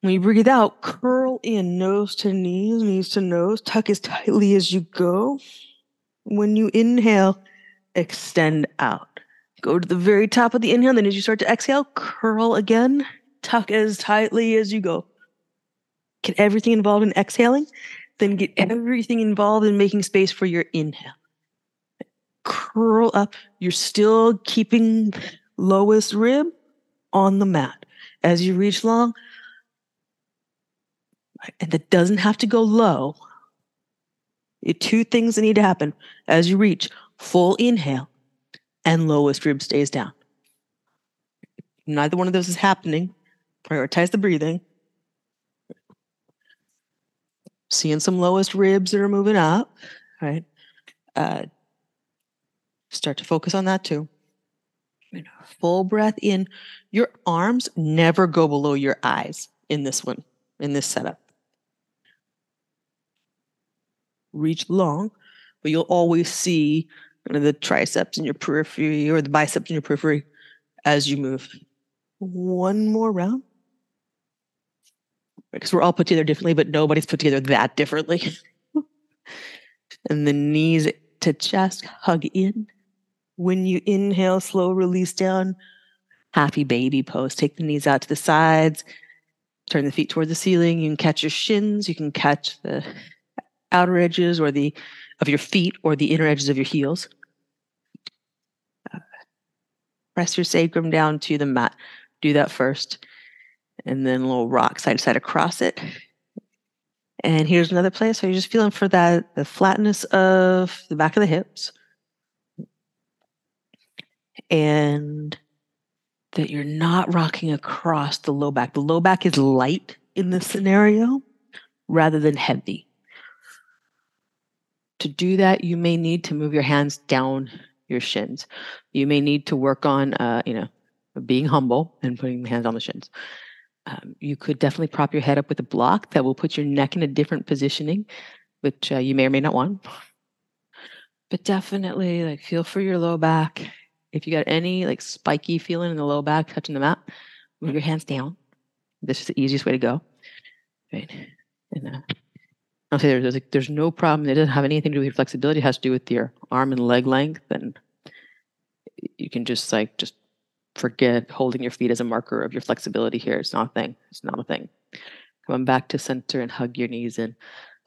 When you breathe out, curl in nose to knees, knees to nose, tuck as tightly as you go. When you inhale, extend out. Go to the very top of the inhale. Then as you start to exhale, curl again. Tuck as tightly as you go. Get everything involved in exhaling. Then get everything involved in making space for your inhale. Curl up. You're still keeping lowest rib on the mat. As you reach long, and that doesn't have to go low. Two things that need to happen as you reach full inhale, and lowest rib stays down. Neither one of those is happening. Prioritize the breathing. seeing some lowest ribs that are moving up, right? Uh, start to focus on that too. Full breath in. Your arms never go below your eyes in this one, in this setup. Reach long, but you'll always see the triceps in your periphery or the biceps in your periphery as you move. One more round. Because we're all put together differently, but nobody's put together that differently. and the knees to chest, hug in. When you inhale, slow release down. Happy baby pose. Take the knees out to the sides. Turn the feet toward the ceiling. You can catch your shins. You can catch the outer edges or the of your feet or the inner edges of your heels. Uh, press your sacrum down to the mat. Do that first. And then a little rock side to side across it. And here's another place. So you're just feeling for that the flatness of the back of the hips. And that you're not rocking across the low back. The low back is light in this scenario rather than heavy. To do that, you may need to move your hands down your shins. You may need to work on, uh, you know, being humble and putting the hands on the shins. Um, you could definitely prop your head up with a block that will put your neck in a different positioning, which uh, you may or may not want. But definitely, like, feel for your low back. If you got any like spiky feeling in the low back touching the mat, move your hands down. This is the easiest way to go. Right. And uh, There's, there's no problem. It doesn't have anything to do with your flexibility. It has to do with your arm and leg length. And you can just like, just forget holding your feet as a marker of your flexibility here. It's not a thing. It's not a thing. Come back to center and hug your knees in.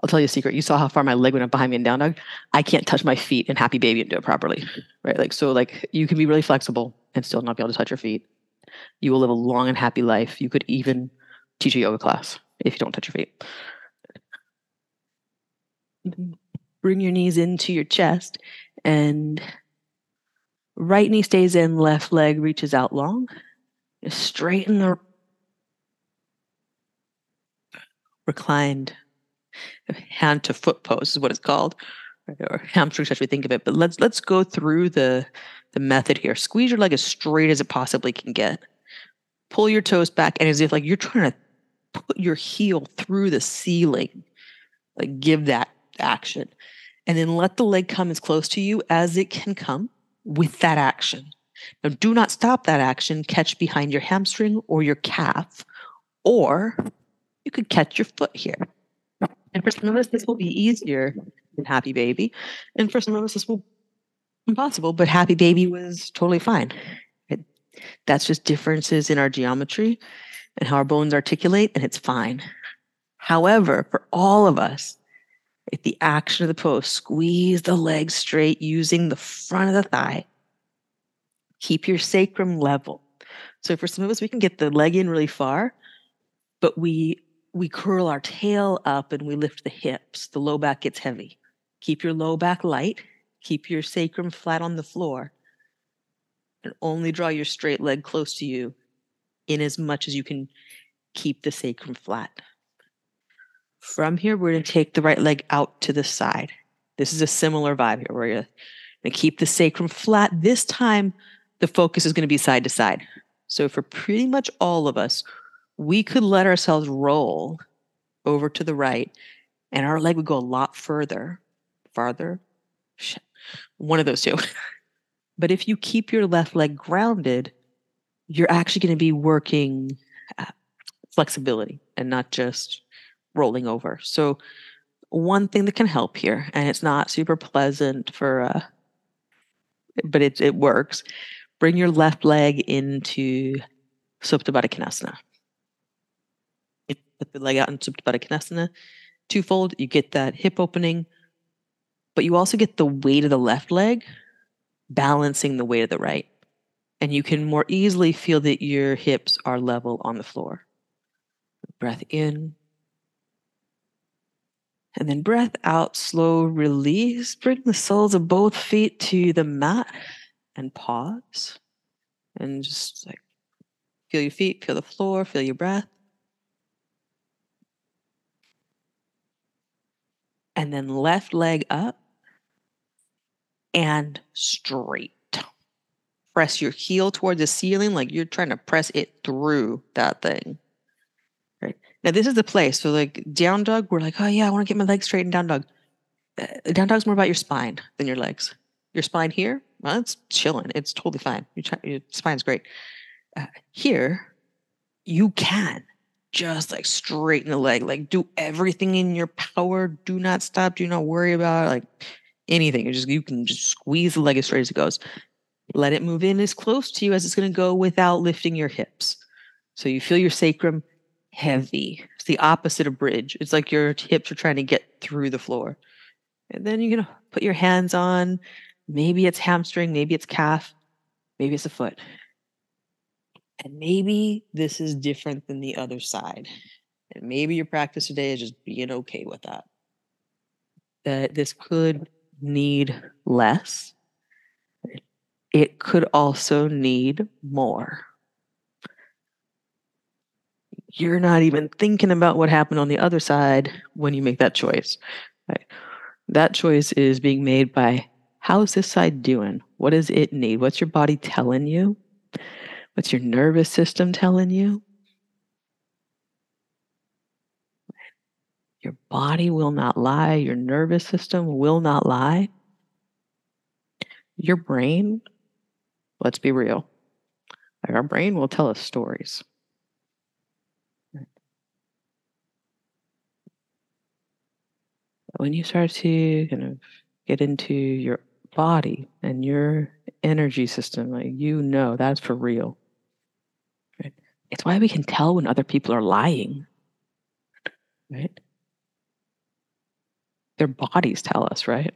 I'll tell you a secret. You saw how far my leg went up behind me in down dog. I can't touch my feet in happy baby and do it properly. Right? Like so like you can be really flexible and still not be able to touch your feet. You will live a long and happy life. You could even teach a yoga class if you don't touch your feet. Bring your knees into your chest and right knee stays in, left leg reaches out long. Just straighten the reclined hand to foot pose is what it's called, or hamstring stretch. We think of it, but let's let's go through the the method here. Squeeze your leg as straight as it possibly can get. Pull your toes back, and as if like you're trying to put your heel through the ceiling, like give that action, and then let the leg come as close to you as it can come with that action. Now, do not stop that action. Catch behind your hamstring or your calf, or you could catch your foot here. And for some of us, this will be easier than Happy Baby. And for some of us, this will be impossible, but Happy Baby was totally fine. It, that's just differences in our geometry and how our bones articulate, and it's fine. However, for all of us, if the action of the pose, squeeze the leg straight using the front of the thigh. Keep your sacrum level. So for some of us, we can get the leg in really far, but we we curl our tail up and we lift the hips. The low back gets heavy. Keep your low back light. Keep your sacrum flat on the floor. And only draw your straight leg close to you in as much as you can keep the sacrum flat. From here, we're going to take the right leg out to the side. This is a similar vibe here. We're going to keep the sacrum flat. This time, the focus is going to be side to side. So, for pretty much all of us, we could let ourselves roll over to the right, and our leg would go a lot further, farther. One of those two. but if you keep your left leg grounded, you're actually going to be working uh, flexibility and not just rolling over. So one thing that can help here, and it's not super pleasant for, uh, but it it works. Bring your left leg into Supta Konasana. Put the leg out in Supta Konasana, twofold. You get that hip opening, but you also get the weight of the left leg balancing the weight of the right, and you can more easily feel that your hips are level on the floor. Breath in. And then breath out, slow release. Bring the soles of both feet to the mat and pause. And just like feel your feet, feel the floor, feel your breath. and then left leg up and straight. Press your heel toward the ceiling like you're trying to press it through that thing. Now, this is the place. So, like down dog, we're like, oh, yeah, I want to get my legs straight in down dog. Uh, down dog's more about your spine than your legs. Your spine here, well, it's chilling. It's totally fine. Your, your spine's great. Uh, here, you can just like straighten the leg, like do everything in your power. Do not stop. Do not worry about like anything. You just you can just squeeze the leg as straight as it goes. Let it move in as close to you as it's going to go without lifting your hips. So you feel your sacrum heavy. It's the opposite of bridge. It's like your hips are trying to get through the floor. And then going to put your hands on maybe it's hamstring, maybe it's calf, maybe it's a foot. And maybe this is different than the other side. And maybe your practice today is just being okay with that. That this could need less. It could also need more. You're not even thinking about what happened on the other side when you make that choice. Right? That choice is being made by how's this side doing? What does it need? What's your body telling you? What's your nervous system telling you? Your body will not lie. Your nervous system will not lie. Your brain, let's be real, our brain will tell us stories. When you start to kind of get into your body and your energy system, like you know that's for real. Right? It's why we can tell when other people are lying. Right? their bodies tell us, right?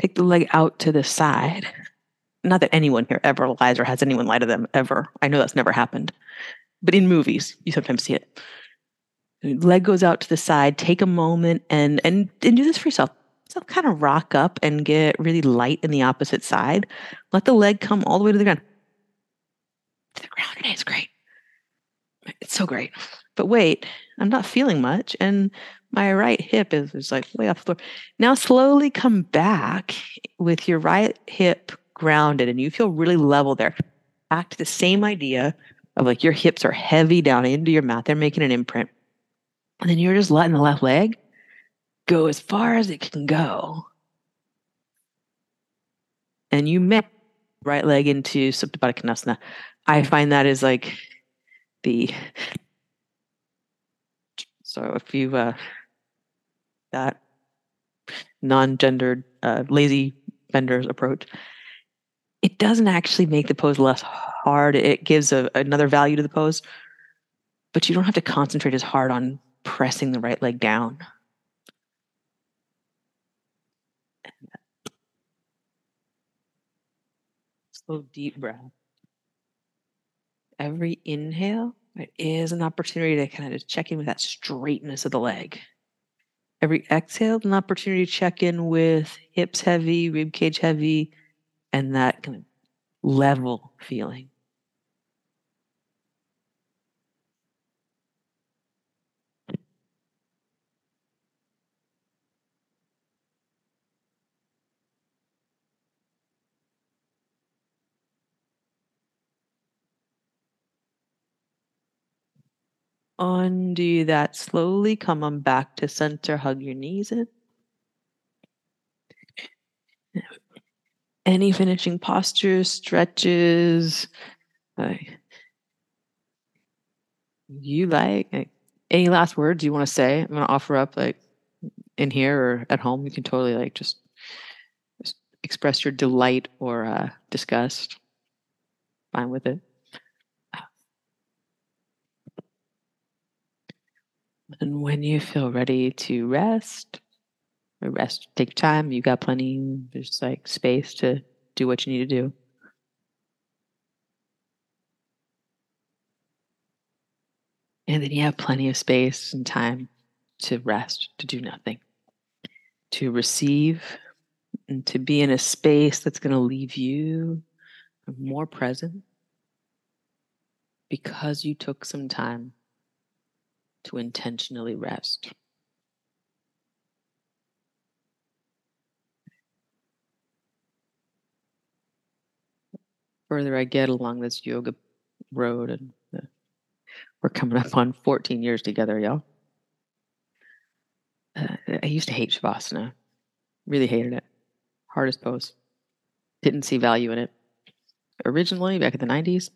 Take the leg out to the side. Not that anyone here ever lies or has anyone lie to them ever. I know that's never happened. But in movies, you sometimes see it. Leg goes out to the side, take a moment and and and do this for yourself. So kind of rock up and get really light in the opposite side. Let the leg come all the way to the ground. To the ground, it is great. It's so great. But wait, I'm not feeling much. And my right hip is, is like way off the floor. Now slowly come back with your right hip grounded and you feel really level there. Back to the same idea of like your hips are heavy down into your mat. They're making an imprint. And then you're just letting the left leg go as far as it can go. And you may right leg into Supta Baddha Konasana. I find that is like the so if you uh that non-gendered uh, lazy benders approach it doesn't actually make the pose less hard it gives a, another value to the pose but you don't have to concentrate as hard on pressing the right leg down. Slow deep breath. Every inhale is an opportunity to kind of check in with that straightness of the leg. Every exhale, an opportunity to check in with hips heavy, rib cage heavy, and that kind of level feeling. Undo that slowly. Come on back to center. Hug your knees in. Any finishing postures, stretches, you like, like any last words you want to say? I'm going to offer up like in here or at home. You can totally like just, just express your delight or uh, disgust. Fine with it. And when you feel ready to rest, rest, take time. You got plenty, there's like space to do what you need to do. And then you have plenty of space and time to rest, to do nothing, to receive, and to be in a space that's going to leave you more present because you took some time to intentionally rest. Further, I get along this yoga road, and we're coming up on 14 years together, y'all. Uh, I used to hate Shavasana, really hated it. Hardest pose. Didn't see value in it. Originally, back in the 90s,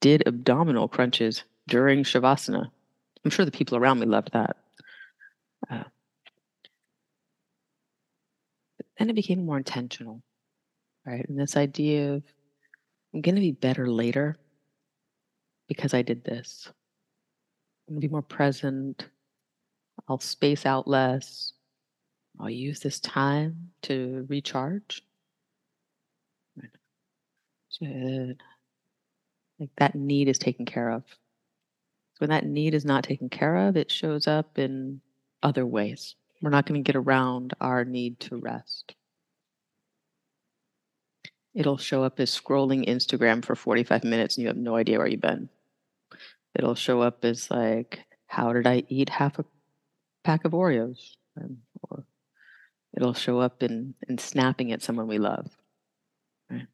did abdominal crunches during Shavasana. I'm sure the people around me loved that. Uh, but then it became more intentional, right? And this idea of I'm going to be better later because I did this. I'm going to be more present. I'll space out less. I'll use this time to recharge. Good. Like that need is taken care of. When that need is not taken care of, it shows up in other ways. We're not going to get around our need to rest. It'll show up as scrolling Instagram for 45 minutes and you have no idea where you've been. It'll show up as like, how did I eat half a pack of Oreos? Or it'll show up in, in snapping at someone we love. Right?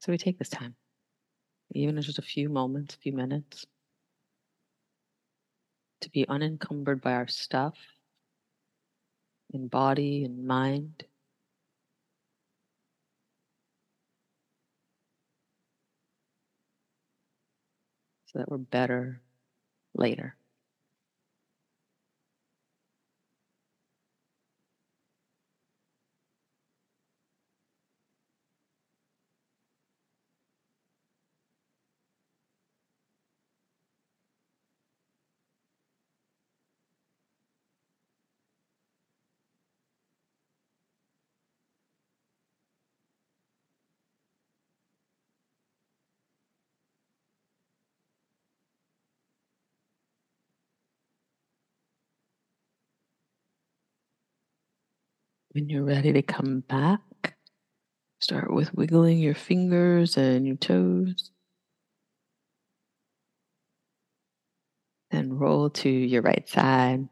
So we take this time, even just a few moments, a few minutes, to be unencumbered by our stuff in body and mind. So that we're better later. When you're ready to come back, start with wiggling your fingers and your toes. Then roll to your right side.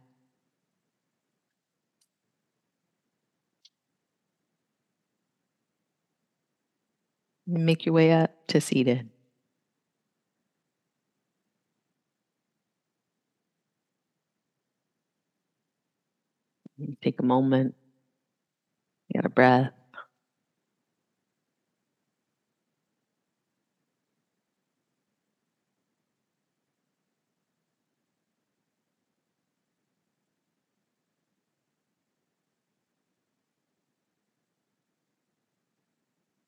Make your way up to seated. Take a moment Get a breath.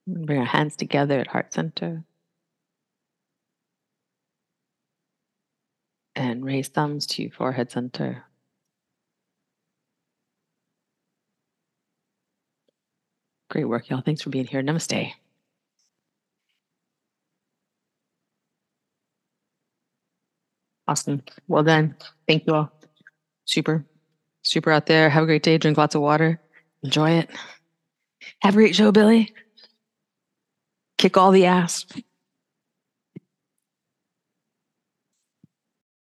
Bring our hands together at heart center. And raise thumbs to forehead center. Great work, y'all. Thanks for being here. Namaste. Awesome. Well done. Thank you all. Super, super out there. Have a great day. Drink lots of water. Enjoy it. Have a great show, Billy. Kick all the ass.